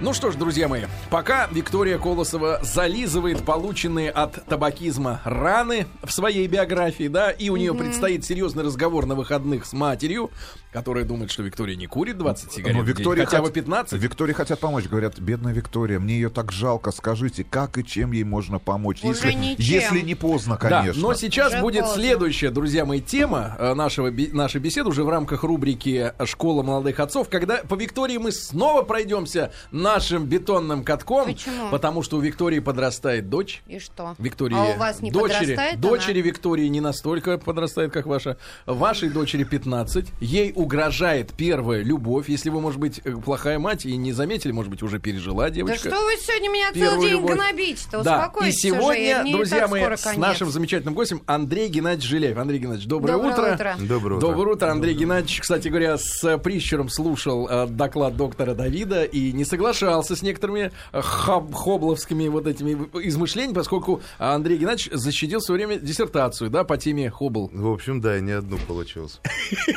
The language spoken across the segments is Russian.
Ну что ж, друзья мои, пока Виктория Колосова зализывает полученные от табакизма раны в своей биографии, да, и у нее mm-hmm. предстоит серьезный разговор на выходных с матерью, которая думает, что Виктория не курит 20 сигарет Но в день, хотя бы 15. Виктории хотят помочь, говорят, бедная Виктория, мне ее так жалко, скажите, как и чем ей можно помочь, Уже если, если не поздно, конечно. Да, но сейчас Уже будет поздно. следующая, друзья мои, тема э, нашего, нашей беседы уже в рамках рубрики «Школа молодых отцов», когда по Виктории мы снова пройдемся нашим бетонным катком, Почему? потому что у Виктории подрастает дочь. И что? Виктории, А у вас не дочери, подрастает дочери она? Виктории не настолько подрастает, как ваша. Вашей дочери 15. Ей угрожает первая любовь. Если вы, может быть, э, плохая мать и не заметили, может быть, уже пережила Да девочка. что вы сегодня меня целый день любовь. гнобите-то? Да, и Успокойтесь сегодня, уже, друзья мои, с конец. нашим замечательным гостем Андрей Геннадьевич Жиляев. Андрей Геннадьевич, доброе, Доброе утро. Доброе утро. Доброе утро, Андрей Геннадьевич. Кстати говоря, с прищуром слушал э, доклад доктора Давида и не соглашался с некоторыми э, хаб- хобловскими вот этими измышлениями, поскольку Андрей Геннадьевич защитил в свое время диссертацию, да, по теме Хоббл. В общем, да, не одну получилось.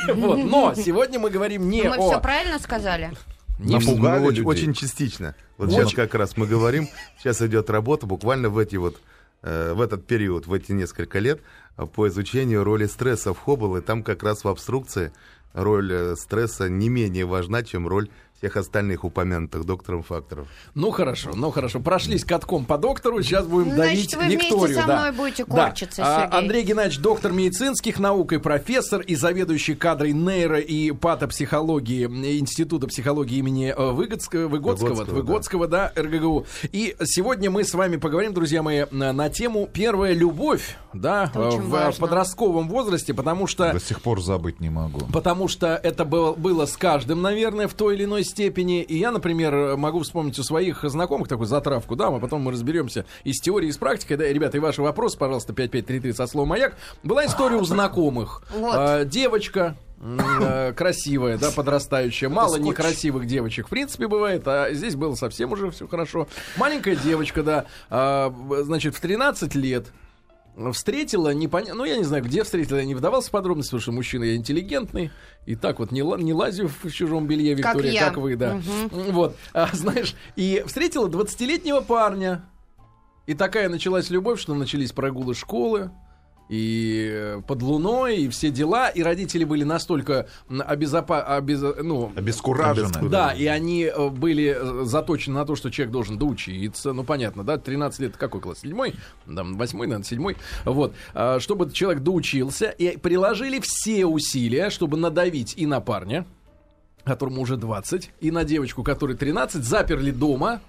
Вот. Но сегодня мы говорим не Мы о... все правильно сказали? не Напугали очень, людей. очень частично. Вот Очень. сейчас как раз мы говорим, сейчас идет работа буквально в эти вот э, в этот период, в эти несколько лет, э, по изучению роли стресса в Хоббл, и там как раз в обструкции роль стресса не менее важна, чем роль всех остальных упомянутых доктором факторов. Ну хорошо, ну хорошо. Прошлись катком по доктору, сейчас будем Ну, давить значит, вы вместе Викторию. со да. мной будете Да. корчиться, А, Сергей. Андрей Геннадьевич, доктор медицинских наук и профессор, и заведующий кадрой нейро- и патопсихологии Института психологии имени э, Выгодского, Выгодского, Выгодского, Выгодского, да, РГГУ. И сегодня мы с вами поговорим, друзья мои, на тему «Первая любовь», да, в важно. подростковом возрасте, потому что... До сих пор забыть не могу. Потому что это было, было с каждым, наверное, в той или иной степени. И я, например, могу вспомнить у своих знакомых такую затравку, да, а потом мы разберемся и с теорией, и с практикой. Да, ребята, и ваши вопросы, пожалуйста, 5533 со словом «Маяк». Была история у знакомых. Вот. А, девочка, э, красивая, да, подрастающая. Мало некрасивых девочек, в принципе, бывает, а здесь было совсем уже все хорошо. Маленькая девочка, да, а, значит, в 13 лет встретила, непонятно, ну, я не знаю, где встретила, я не вдавался в подробности, потому что мужчина я интеллигентный, и так вот не, не лазю в чужом белье, Как Виктория, я. как, вы, да. Вот, а, знаешь, и встретила 20-летнего парня, и такая началась любовь, что начались прогулы школы, и э, под луной, и все дела, и родители были настолько обезопа... обез- ну, Обескуражены. да, и они э, были э, заточены на то, что человек должен доучиться. Ну, понятно, да, 13 лет, какой класс? Седьмой? Там, восьмой, наверное, седьмой. Вот. А, Чтобы человек доучился, и приложили все усилия, чтобы надавить и на парня, которому уже 20, и на девочку, которой 13, заперли дома,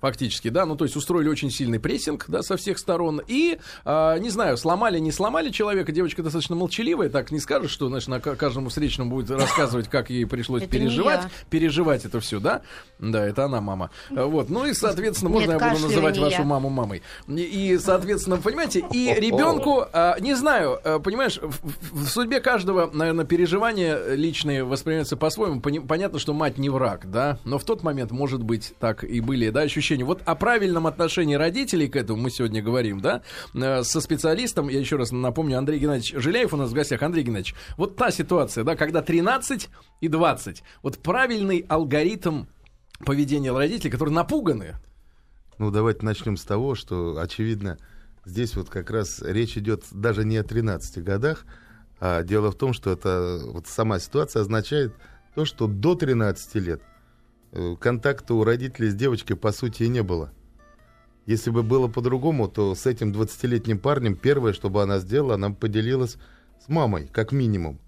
Фактически, да, ну то есть устроили очень сильный прессинг, да, со всех сторон. И, а, не знаю, сломали, не сломали человека. Девочка достаточно молчаливая, так не скажешь, что, знаешь, на ка- каждому встречному будет рассказывать, как ей пришлось Это переживать, переживать это все, да. Да, это она мама. Вот, ну и, соответственно, можно Нет, я буду называть вашу я. маму мамой. И, соответственно, понимаете, и ребенку, а, не знаю, а, понимаешь, в, в- судьбе каждого, наверное, переживания личные воспринимаются по-своему. Понятно, что мать не враг, да, но в тот момент, может быть, так и были, да, ощущения. Вот о правильном отношении родителей к этому мы сегодня говорим, да, э, со специалистом, я еще раз напомню, Андрей Геннадьевич Жиляев у нас в гостях. Андрей Геннадьевич, вот та ситуация, да, когда 13 и 20, вот правильный алгоритм поведения родителей, которые напуганы, Ну, давайте начнем с того, что, очевидно, здесь вот как раз речь идет даже не о 13 годах, а дело в том, что это вот сама ситуация означает то, что до 13 лет контакта у родителей с девочкой по сути и не было. Если бы было по-другому, то с этим 20-летним парнем первое, что бы она сделала, она поделилась с мамой, как минимум.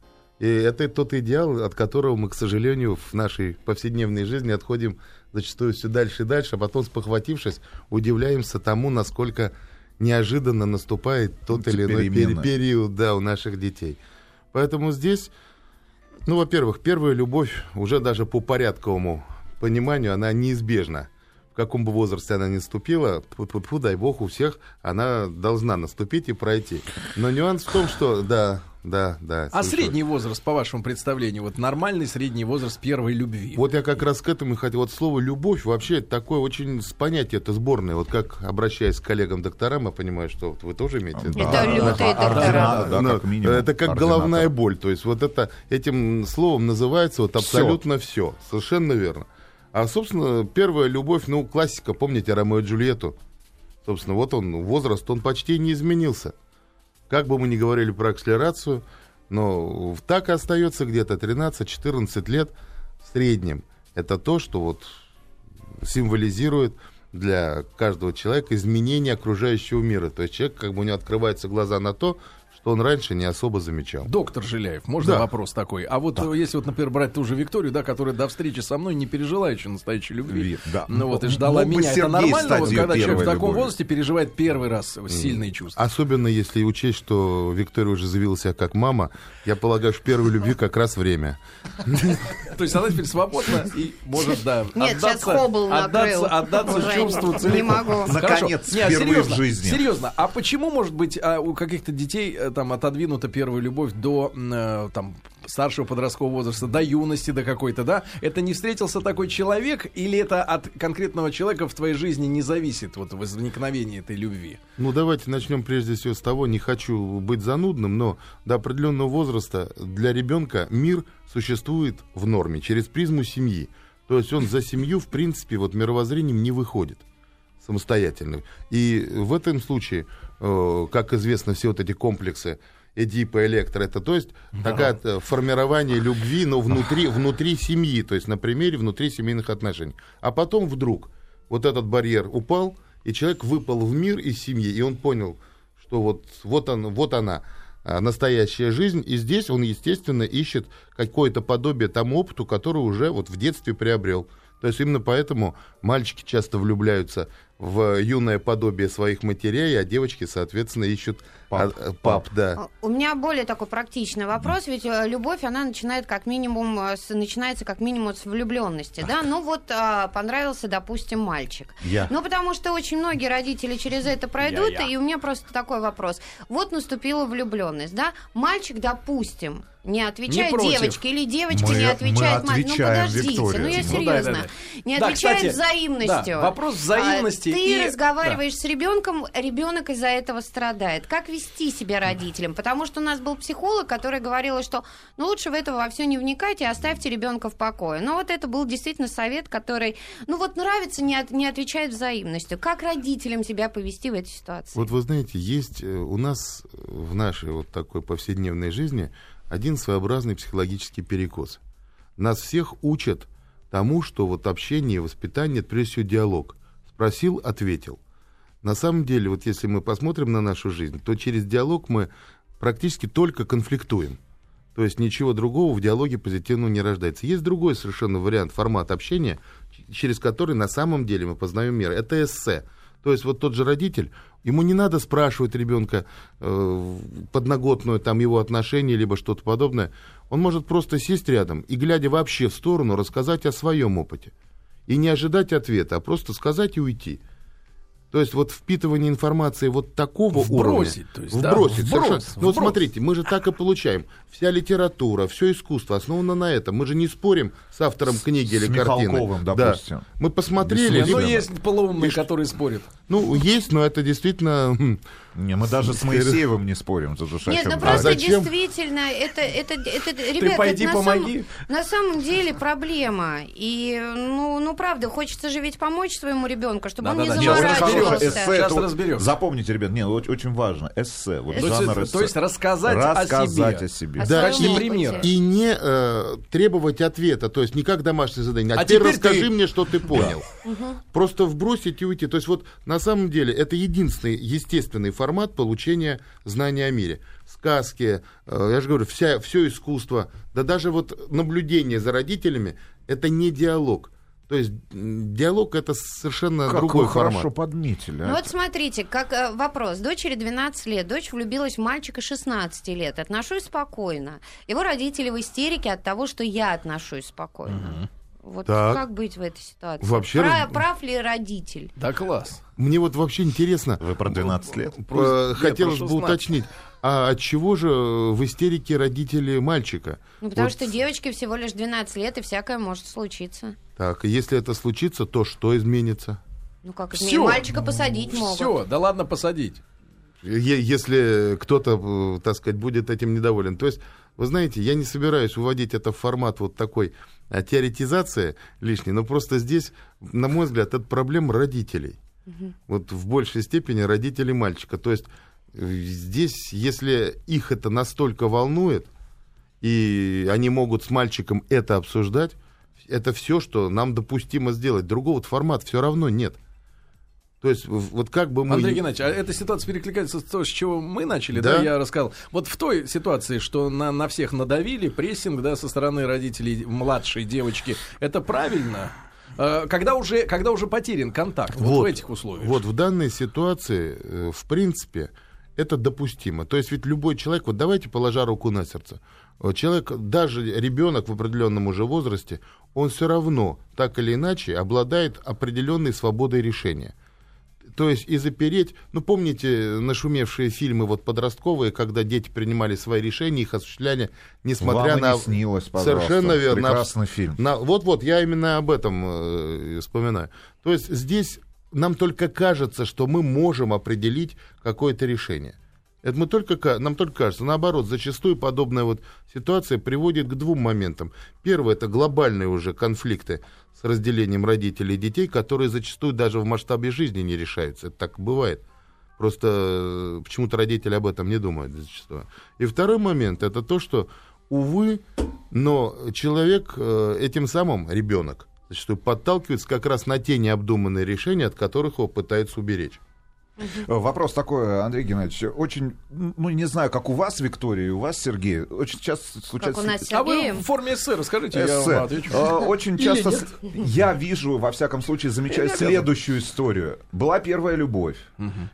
И это тот идеал, от которого мы, к сожалению, в нашей повседневной жизни отходим зачастую все дальше и дальше, а потом, спохватившись, удивляемся тому, насколько неожиданно наступает тот или иной Перемена. период да, у наших детей. Поэтому здесь, ну, во-первых, первая любовь уже даже по порядковому пониманию, она неизбежна. В каком бы возрасте она ни наступила, фу дай бог, у всех она должна наступить и пройти. Но нюанс в том, что, да, да, да. А совершенно. средний возраст, по вашему представлению, вот нормальный средний возраст первой любви? Вот я как раз к этому и хотел. Вот слово «любовь» вообще такое очень с- понятие, это сборное. Вот как, обращаясь к коллегам-докторам, я понимаю, что вот вы тоже имеете в виду. Это лютые доктора. да, как минимум. это как головная боль. То есть вот это этим словом называется вот абсолютно все. Совершенно верно. А, собственно, первая любовь, ну, классика, помните Ромео и Джульетту? Собственно, вот он, возраст, он почти не изменился. Как бы мы ни говорили про акселерацию, но так и остается где-то 13-14 лет в среднем. Это то, что вот символизирует для каждого человека изменение окружающего мира. То есть человек, как бы у него открываются глаза на то, что он раньше не особо замечал. Доктор Жиляев, можно Да. вопрос такой? А вот э, если вот, например, брать ту же Викторию, да, которая до встречи со мной не пережила еще настоящей любви. Ви- да. Ну вот и Мог ждала бы меня. Это нормально, вот, когда человек в таком возрасте переживает первый раз сильные чувства. Особенно если учесть, что Виктория уже заявила себя как мама, я полагаю, что первой любви как раз время. То есть она теперь свободна и может, да, Нет, сейчас отдаться, Хоббл накрыл. отдаться, чувству не целиком. могу. Наконец, впервые в жизни. Серьезно, а почему, может быть, а, у каких-то детей э, там отодвинута первая любовь до э, там старшего подросткового возраста, до юности, до какой-то, да? Это не встретился такой человек, или это от конкретного человека в твоей жизни не зависит, вот возникновение этой любви? Ну, давайте начнем прежде всего с того, не хочу быть занудным, но до определенного возраста для ребенка мир существует в норме, через призму семьи. То есть он за семью, в принципе, вот мировоззрением не выходит самостоятельно. И в этом случае, э, как известно, все вот эти комплексы Эдипа, Электро, это то есть такое э, формирование любви, но внутри, внутри семьи, то есть на примере внутри семейных отношений. А потом вдруг вот этот барьер упал, и человек выпал в мир из семьи, и он понял, что вот, вот, он, вот она, а, настоящая жизнь, и здесь он, естественно, ищет какое-то подобие тому опыту, который уже вот в детстве приобрел. То есть именно поэтому мальчики часто влюбляются в юное подобие своих матерей, а девочки, соответственно, ищут Пап. а, пап, да. У меня более такой практичный вопрос, ведь э, любовь, она начинает как минимум, э, с- начинается как минимум с влюбленности, да? Ну вот а, понравился, допустим, мальчик. Я. Ну потому что очень многие родители через это пройдут, Я-я. и у меня просто такой вопрос. Вот наступила влюбленность, да? Мальчик, допустим, не отвечает Не девочке, или девочка Мы- не отвечает мальчику. Ну подождите, Виктория. ну я Ну, да, серьезно. да, да. Не Да, отвечает кстати, взаимностью. да, вопрос взаимности А, Ты и- разговариваешь с ребенком, ребенок из-за этого страдает. Как вести себя родителям? Потому что у нас был психолог, который говорил, что ну лучше в это во все не вникайте, оставьте ребенка в покое. Но вот это был действительно совет, который, ну вот нравится, не, от- не отвечает взаимностью. Как родителям себя повести в этой ситуации? Вот вы знаете, есть э, у нас э, в нашей вот такой повседневной жизни один своеобразный психологический перекос. Нас всех учат тому, что вот общение и воспитание, это прежде всего диалог. Спросил, ответил. На самом деле, вот если мы посмотрим на нашу жизнь, то через диалог мы практически только конфликтуем. То есть ничего другого в диалоге позитивного не рождается. Есть другой совершенно вариант, формат общения, через который на самом деле мы познаем мир. Это эссе. То есть вот тот же родитель, ему не надо спрашивать ребенка э, подноготную там его отношения, либо что-то подобное. Он может просто сесть рядом и, глядя вообще в сторону, рассказать о своем опыте. И не ожидать ответа, а просто сказать и уйти. То есть вот впитывание информации вот такого Вбросить, уровня. то есть, да? вбросить, Вброс, совершенно. Ну вот вброс. смотрите, мы же так и получаем. Вся литература, все искусство основано на этом. Мы же не спорим с автором книги или с картины. Михалковым, Да. допустим. Мы посмотрели. Не, ну есть полоумные, которые спорят. Ну, есть, но это действительно... хм, Не, мы даже с Моисеевым не спорим. Тут уж Нет, ну просто зачем? действительно, это, это, это, ребята, пойди это на. Самом, на самом деле проблема. И, ну, ну, правда, хочется же ведь помочь своему ребенку, чтобы он не Да-да-да. Нет, это Сейчас заморачивался. эссе. Сейчас это разберем. Запомните, ребят, не, очень, очень важно. Эссе. Вот То есть, жанр эссе. то есть рассказать о Рассказать себе. о себе. О Да, своем Качестве опыте. примера. И не э, требовать ответа, то есть не как домашнее задание. А, А теперь, теперь расскажи ты. мне, что ты понял. Просто вбросить и уйти. То есть вот на самом деле это единственный естественный формат получения знания о мире. Сказки, э, я же говорю, вся, все искусство, да даже вот наблюдение за родителями, это не диалог. То есть диалог это совершенно Как другой вы хорошо формат. подметили. Ну а. вот смотрите, как э, вопрос. Дочери 12 лет, дочь влюбилась в мальчика 16 лет. Отношусь спокойно. Его родители в истерике от того, что я отношусь спокойно. Вот Так. как быть в этой ситуации? Вообще Пра- раз- Прав ли родитель? Да класс. Мне вот вообще интересно, Вы про 12 лет. э, Нет, хотелось про бы 16. уточнить, а от чего же в истерике родители мальчика? Ну, потому Вот. что девочке всего лишь 12 лет, и всякое может случиться. Так, если это случится, то что изменится? Ну, как Всё. изменить? Мальчика посадить могут. Все, да ладно посадить. Е- Если кто-то, э, так сказать, будет этим недоволен. То есть Вы знаете, я не собираюсь уводить это в формат вот такой а, теоретизации лишней, но просто здесь, на мой взгляд, это проблема родителей. Вот в большей степени родителей мальчика. То есть э, здесь, если их это настолько волнует, и они могут с мальчиком это обсуждать, это все, что нам допустимо сделать. Другого формата все равно нет. То есть, вот как бы мы... Андрей Геннадьевич, а эта ситуация перекликается с того, с чего мы начали, Да. да, я рассказал. Вот в той ситуации, что на, на всех надавили, прессинг, да, со стороны родителей младшей девочки, это правильно? Э, Когда уже, когда уже потерян контакт, вот, в этих условиях. Вот в данной ситуации, э, в принципе, это допустимо. То есть ведь любой человек, вот давайте положа руку на сердце, э, человек, даже ребенок в определенном уже возрасте, он все равно, так или иначе, обладает определенной свободой решения. То есть и запереть, ну помните нашумевшие фильмы вот подростковые, когда дети принимали свои решения, их осуществляли, несмотря Вам на... не снилось, пожалуйста. Совершенно верно. Прекрасный фильм. На- вот-вот, я именно об этом э, вспоминаю. То есть здесь нам только кажется, что мы можем определить какое-то решение. Это мы только, нам только кажется. Наоборот, зачастую подобная вот ситуация приводит к двум моментам. Первое, это глобальные уже конфликты с разделением родителей и детей, которые зачастую даже в масштабе жизни не решаются. Это так бывает. Просто э, почему-то родители об этом не думают зачастую. И второй момент это то, что, увы, но человек э, этим самым, ребенок, зачастую подталкивается как раз на те необдуманные решения, от которых его пытаются уберечь. Э, Вопрос такой, Андрей Геннадьевич. Очень, ну, не знаю, как у вас, Виктория, у вас, Сергей, очень часто Как случается... у нас А вы в форме эссе расскажите, я Эссе. вам отвечу. Э, Очень часто с- я вижу, во всяком случае, замечаю Я следующую историю. Была первая любовь.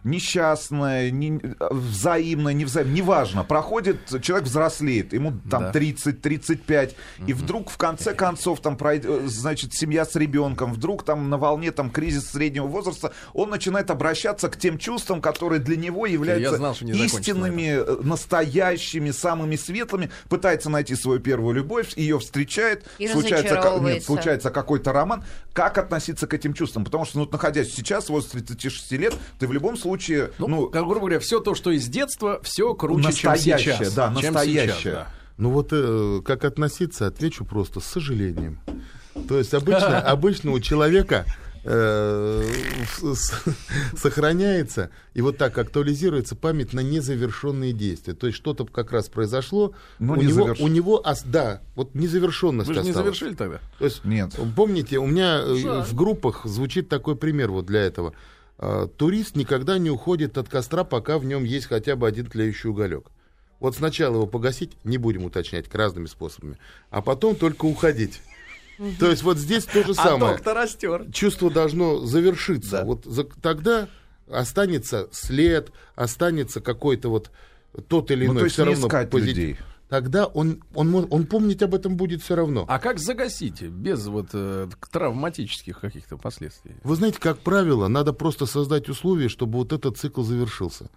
Несчастная, не- взаимная, невзаимная, неважно. Проходит, человек взрослеет, ему там Да. 30-35, и вдруг в конце концов там пройдет, значит, семья с ребенком, вдруг там на волне там кризис среднего возраста, он начинает обращаться к тем чувствам, которые для него являются знал, не закончится на истинными э, настоящими, самыми светлыми, пытается найти свою первую любовь, ее встречает, И случается, нет, случается какой-то роман. Как относиться к этим чувствам? Потому что, ну, находясь сейчас, в возрасте 36 лет, ты в любом случае, Ну, ну, как грубо говоря, все то, что из детства, все круче, чем Настоящее, сейчас. да, Чем настоящее. сейчас, да. Ну вот э, как относиться, отвечу просто с сожалением. То есть обычно, обычно у человека сохраняется и вот так актуализируется память на незавершенные действия. То есть что-то как раз произошло, Но у, не него, заверш- у него, да, вот незавершенность Вы же не осталась. завершили тогда? То есть, Нет. Помните, у меня э, Жаль. в группах звучит такой пример вот для этого. А, Турист никогда не уходит от костра, пока в нем есть хотя бы один тлеющий уголек. Вот сначала его погасить, не будем уточнять, разными способами, а потом только уходить. То есть вот здесь то же А самое. доктор растер. Чувство должно завершиться. Да. Вот за- тогда останется след, останется какой-то вот тот или Ну, иной то есть все не равно искать позитив. людей. Тогда он, он, он помнить об этом будет все равно. А как загасите без вот э, травматических каких-то последствий? Вы знаете, как правило, надо просто создать условия, чтобы вот этот цикл завершился.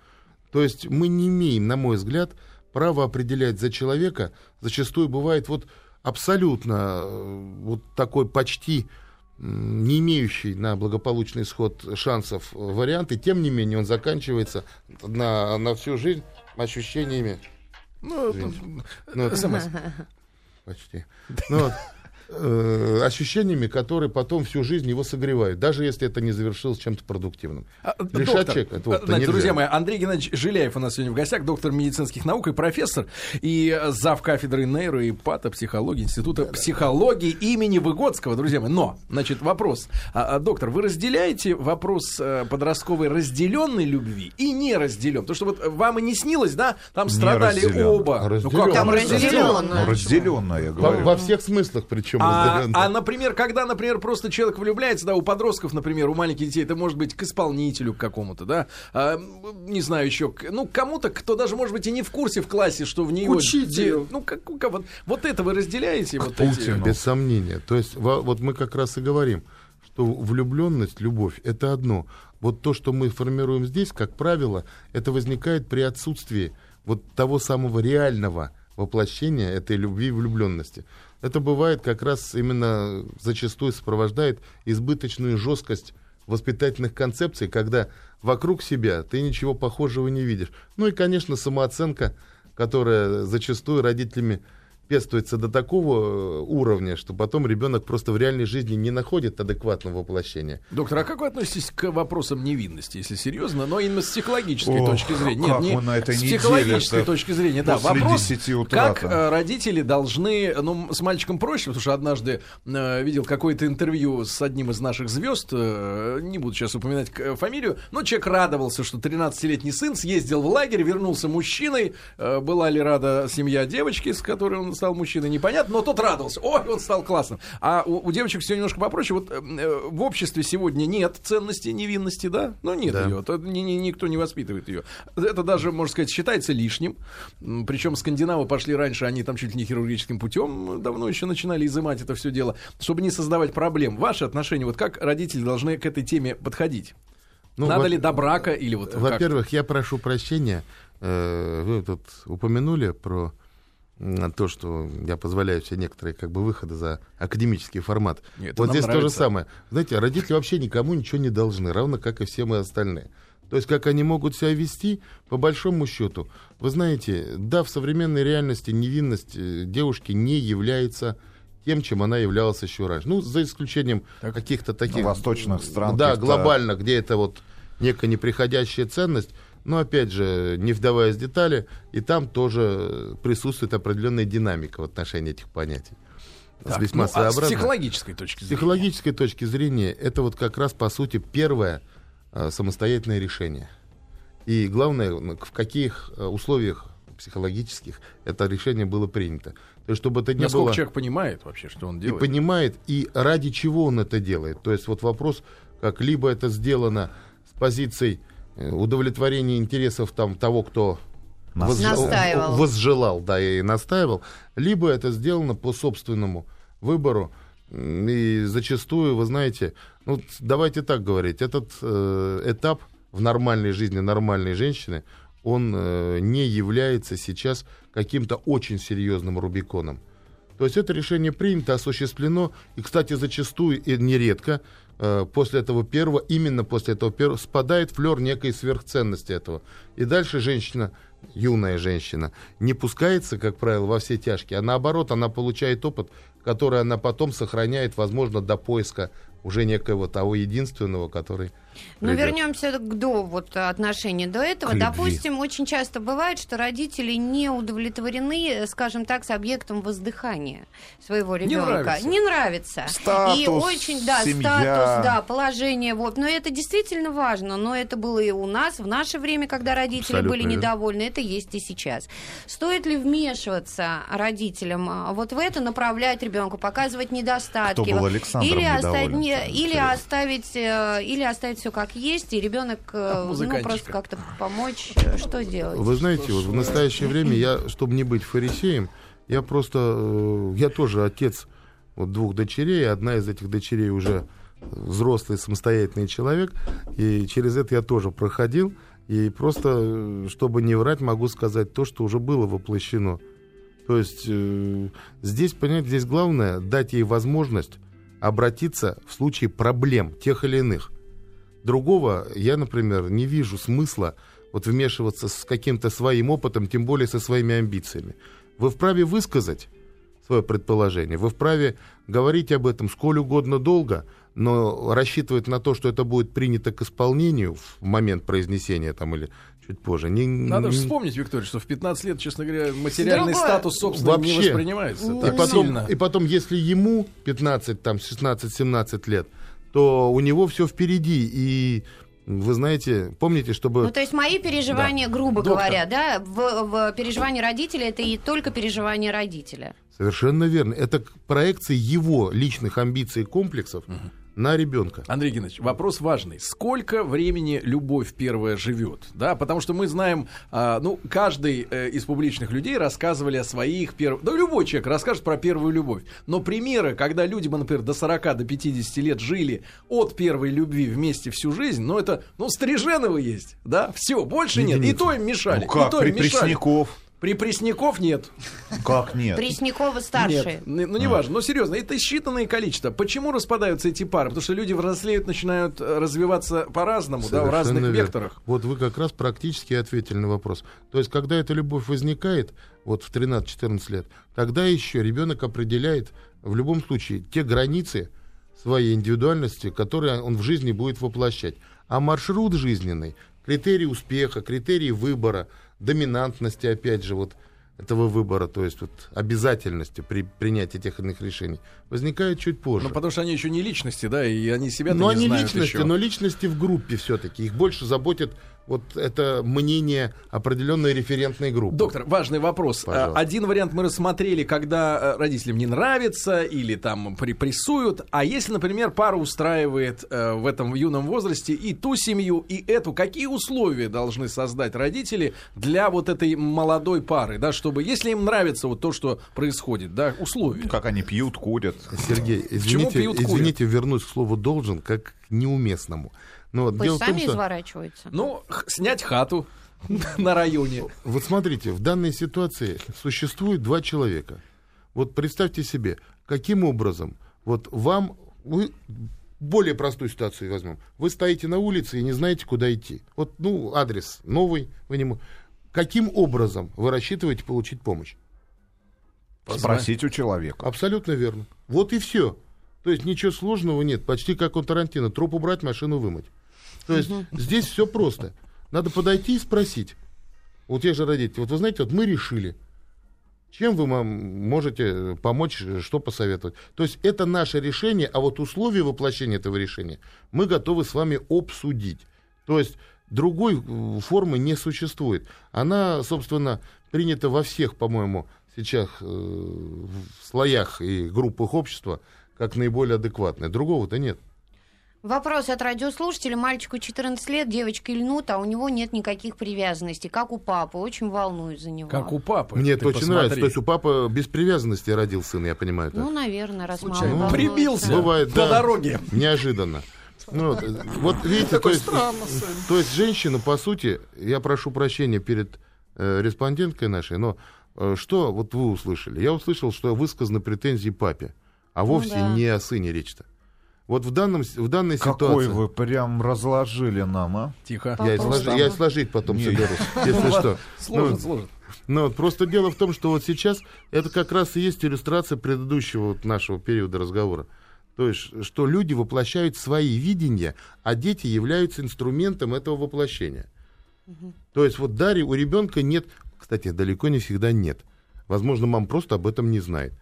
То есть мы не имеем, на мой взгляд, права определять за человека. Зачастую бывает вот абсолютно э, вот такой почти не имеющий на благополучный исход шансов э, вариант, и тем не менее он заканчивается на, на всю жизнь ощущениями Ну, Извините. Ну, СМС. Почти. Ну, вот, э, ощущениями, которые потом всю жизнь его согревают, даже если это не завершилось чем-то продуктивным. А, Лишать доктор, человека этого а, значит, нельзя. друзья мои, Андрей Геннадьевич Жиляев у нас сегодня в гостях, доктор медицинских наук и профессор, и э, зав. кафедры нейро и патопсихологии Института психологии имени Выгодского, друзья мои. Но, значит, вопрос. А, а, доктор, вы разделяете вопрос э, подростковой разделенной любви и неразделен? Потому что вот вам и не снилось, да? Там страдали разделённой. оба. А Ну как, там. Ну, разделенная, я Во, говорю. во всех смыслах, причем А, разделенно. а, например, когда, например, просто человек влюбляется, да, у подростков, например, у маленьких детей, это может быть к исполнителю к какому-то, да, а, не знаю еще, к- ну, кому-то, кто даже, может быть, и не в курсе в классе, что в нее... учителю. де- ну, как, как- вот, вот это вы разделяете? вот Путину. эти... Без сомнения. То есть во- вот мы как раз и говорим, что влюбленность, любовь – это одно. Вот то, что мы формируем здесь, как правило, это возникает при отсутствии вот того самого реального воплощения этой любви и влюбленности. Это бывает как раз именно зачастую сопровождает избыточную жесткость воспитательных концепций, когда вокруг себя ты ничего похожего не видишь. Ну и, конечно, самооценка, которая зачастую родителями пестуется до такого э, уровня, что потом ребенок просто в реальной жизни не находит адекватного воплощения. Доктор, а как вы относитесь к вопросам невинности, если серьезно, но именно с психологической Ох, точки зрения? как Нет, не на этой с психологической точки зрения, да. Вопрос, 10 утра как э, родители должны, ну, с мальчиком проще, потому что однажды э, видел какое-то интервью с одним из наших звезд, э, не буду сейчас упоминать к- фамилию, но человек радовался, что 13-летний сын съездил в лагерь, вернулся мужчиной, э, была ли рада семья девочки, с которой он стал мужчиной, непонятно, но тот радовался, ой, он стал классным. А у, у девочек все немножко попроще, вот э, э, в обществе сегодня нет ценности невинности, да? Ну, нет Да. ее, это ни- ни- никто не воспитывает ее. Это даже, можно сказать, считается лишним. Причем скандинавы пошли раньше, они там чуть ли не хирургическим путем давно еще начинали изымать это все дело, чтобы не создавать проблем. Ваши отношения, вот как родители должны к этой теме подходить? Ну, Надо во- ли до брака или вот? Во-первых, я прошу прощения. э, Вы тут упомянули про то, что я позволяю себе некоторые как бы выходы за академический формат. Нет, вот здесь то же нравится. самое. Знаете, родители вообще никому ничего не должны, равно как и все мы остальные. То есть, как они могут себя вести, по большому счету. Вы знаете, да, в современной реальности невинность э, девушки не является тем, чем она являлась еще раньше. Ну, за исключением Так. каких-то таких... восточных стран Да, каких-то- глобально, где это вот некая неприходящая ценность. Но, опять же, не вдаваясь в детали, и там тоже присутствует определенная динамика в отношении этих понятий. Так, Весьма ну, а с психологической точки С зрения. психологической точки зрения, это вот как раз, по сути, первое э, самостоятельное решение. И главное, ну, в каких э, условиях психологических это решение было принято. То есть, чтобы это не Насколько было... человек понимает вообще, что он и делает? понимает, и ради чего он это делает. То есть вот вопрос, как либо это сделано с позицией удовлетворения интересов там, того, кто Настаивал. возжелал, да, и настаивал, либо это сделано по собственному выбору. И зачастую, вы знаете, ну, давайте так говорить, этот э, этап в нормальной жизни нормальной женщины, он э, не является сейчас каким-то очень серьезным Рубиконом. То есть это решение принято, осуществлено, и, кстати, зачастую и нередко после этого первого, именно после этого первого, спадает флер некой сверхценности этого. И дальше женщина, юная женщина, не пускается, как правило, во все тяжкие, а наоборот, она получает опыт, который она потом сохраняет, возможно, до поиска уже некоего того единственного, который... Ну, вернемся к до вот отношения до этого. Допустим, очень часто бывает, что родители не удовлетворены, скажем так, с объектом воздыхания своего ребенка. нравится. Не нравится. Статус, и очень, да, семья. статус, да, положение. Вот. Но это действительно важно. Но это было и у нас в наше время, когда родители Абсолютно были недовольны. Это есть и сейчас. Стоит ли вмешиваться родителям а, вот в это, направлять ребенку, показывать недостатки? Кто был Александром или оставить, недоволен? не- или оставить, э, или оставить все как есть, и ребенок э, ну, музыкантчика. просто как-то помочь, э, что делать? Вы знаете, вот в настоящее время я, чтобы не быть фарисеем, я просто, э, я тоже отец вот двух дочерей, одна из этих дочерей уже взрослый самостоятельный человек, и через это я тоже проходил, и просто, э, чтобы не врать, могу сказать то, что уже было воплощено. То есть э, здесь, понимаете, здесь главное дать ей возможность обратиться в случае проблем тех или иных. Другого я, например, не вижу смысла вот вмешиваться с каким-то своим опытом, тем более со своими амбициями. Вы вправе высказать свое предположение, вы вправе говорить об этом сколь угодно долго, но рассчитывать на то, что это будет принято к исполнению в момент произнесения там или чуть позже. Не, Надо же не- вспомнить, Виктория, что в 15 лет, честно говоря, материальный Другое. статус, собственно, не Вообще. воспринимается И И так потом, сильно. и потом, если ему 15, там, 16, 17 лет, то у него все впереди. И вы знаете, помните, чтобы... Ну, то есть мои переживания, грубо Доктор. говоря, да, в, в переживании родителя это и только переживания родителя. Совершенно верно. Это проекция его личных амбиций и комплексов на ребенка. Андрей Геннадьевич, вопрос важный. Сколько времени любовь первая живет? Да, потому что мы знаем, а, ну, каждый э, из публичных людей рассказывали о своих первых... Да любой человек расскажет про первую любовь. Но примеры, когда люди, например, до 40, до 50 лет жили от первой любви вместе всю жизнь, ну, это, ну, Стриженовы есть, да, все, больше нет. И то им мешали, Ну как, и то им мешали. Пресняков. При Пресняков нет. Как нет? Преснякова старшие. Нет, ну неважно. Но серьезно, это считанное количество. Почему распадаются эти пары? Потому что люди взрослеют, начинают э, развиваться по-разному, да, в Совершенно разных верно. векторах. Вот вы как раз практически ответили на вопрос. То есть, когда эта любовь возникает, вот в 13-14 лет, тогда еще ребенок определяет в любом случае те границы своей индивидуальности, которые он в жизни будет воплощать. А маршрут жизненный, критерии успеха, критерии выбора, доминантности, опять же, вот этого выбора, то есть вот обязательности при принятии тех или иных решений, возникает чуть позже. Ну, потому что они еще не личности, да, и они себя Но не они знают личности, еще. но личности в группе все-таки. Их больше заботит вот это мнение определенной референтной группы. Доктор, важный вопрос. Пожалуйста. А, Один вариант мы рассмотрели, когда э, родителям не нравится или там при- прессуют. А если, например, пара устраивает э, в этом юном возрасте и ту семью, и эту, какие условия должны создать родители для вот этой молодой пары, да, чтобы, если им нравится вот то, что происходит, да, условия. Как они пьют, курят. Сергей, Почему извините, пьют, курят? извините, вернусь к слову должен как к неуместному. Но вот Пусть дело в том, сами что изворачиваются. Ну, х- снять хату на районе. вот смотрите, в данной ситуации существует два человека. Вот представьте себе, каким образом вот вам вы более простую ситуацию возьмем. Вы стоите на улице и не знаете, куда идти. Вот, ну, адрес новый, вы не Каким образом вы рассчитываете получить помощь? Спросить у человека. Абсолютно верно. Вот и все. То есть ничего сложного нет. Почти как у Тарантино. Труп убрать, машину вымыть. То есть здесь все просто. Надо подойти и спросить. Вот я же родитель. Вот вы знаете, вот мы решили. Чем вы можете помочь, что посоветовать? То есть это наше решение, а вот условия воплощения этого решения мы готовы с вами обсудить. То есть другой э, формы не существует. Она, собственно, принята во всех, по-моему, сейчас э, в слоях и группах общества как наиболее адекватная. Другого-то нет. Вопрос от радиослушателя. Мальчику 14 лет, девочка льнут, а у него нет никаких привязанностей, как у папы. Очень волнуюсь за него. Как у папы. Мне это очень посмотри. нравится. То есть у папы без привязанности родил сын, я понимаю. так. Ну, наверное, раз Случайно. мама волнуется. Прибился Бывает, по да. дороге. Неожиданно. Ну, вот, вот видите, то есть, то есть женщина, по сути, я прошу прощения перед э, респонденткой нашей, но э, что вот вы услышали? Я услышал, что высказаны претензии папе, а вовсе да. не о сыне речь-то. Вот в, данном, в данной Какой ситуации... вы прям разложили нам, а? Тихо. Я, и Папа сложи- устал. я и сложить потом Не. соберусь, если что. Сложно, Ну, сложно. Ну, вот просто дело в том, что вот сейчас это как раз и есть иллюстрация предыдущего вот нашего периода разговора. То есть, что люди воплощают свои видения, а дети являются инструментом этого воплощения. То есть, вот Дарья, у ребенка нет, кстати, далеко не всегда нет. Возможно, мама просто об этом не знает.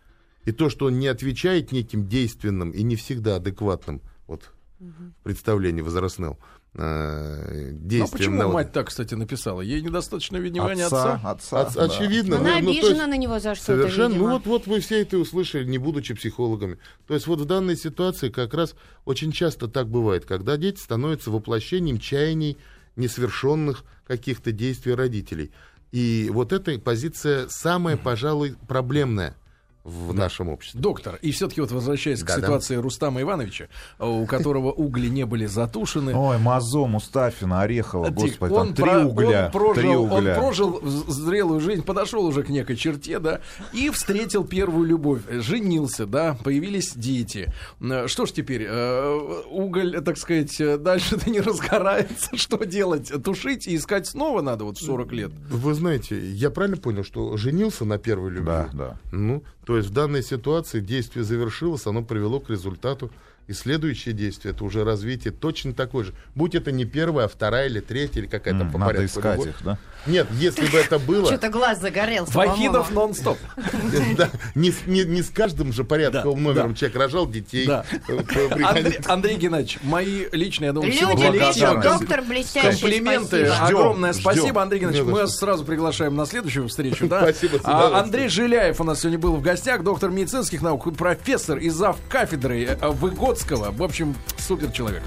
И то, что он не отвечает неким действенным и не всегда адекватным, вот в представлении возрастным, э, Ну, а почему на вот- мать так, кстати, написала? Ей недостаточно внимания отца. Отца, отца. Да. очевидно. Она ну, ну, обижена есть- на него за что-то, Совершенно. видимо. Ну вот, вот вы все это услышали, не будучи психологами. То есть вот в данной ситуации как раз очень часто так бывает, когда дети становятся воплощением чаяний несовершенных каких-то действий родителей. И вот эта позиция самая, пожалуй, проблемная в нашем обществе. Доктор, и все-таки вот возвращаясь к Да-да. ситуации Рустама Ивановича, у которого угли не были затушены. Ой, Мазо, Мустафина, Орехова, Тих, господи, там три про- угля. он прожил, три угля. он прожил зрелую жизнь, подошел уже к некой черте, да, и встретил первую любовь, э, женился, да, появились дети. Э, Что ж теперь, э, уголь, так сказать, э, дальше-то не разгорается, что делать? Тушить и искать снова надо вот в 40 лет? Вы знаете, я правильно понял, что женился на первой любви? Да, да. Ну, то есть в данной ситуации действие завершилось, оно привело к результату. И следующее действие это уже развитие точно такое же. Будь это не первая, а вторая или третья, или какая-то М, по Надо порядку. искать любовь. их, да? Нет, если бы это было, Что-то глаз загорелся, Вахидов нон-стоп. да, не, с- каждым же порядковым номером человек рожал детей. Э, Андрей, Геннадьевич, мои личные, я думаю, всего доктор блестящий, Комплименты, огромное спасибо, Андрей Геннадьевич. Мы сразу приглашаем на следующую встречу, да? Спасибо, А. Андрей Жиляев у нас сегодня был в гостях, доктор медицинских наук, профессор и зав кафедры э, Выгодского. В общем, супер человек.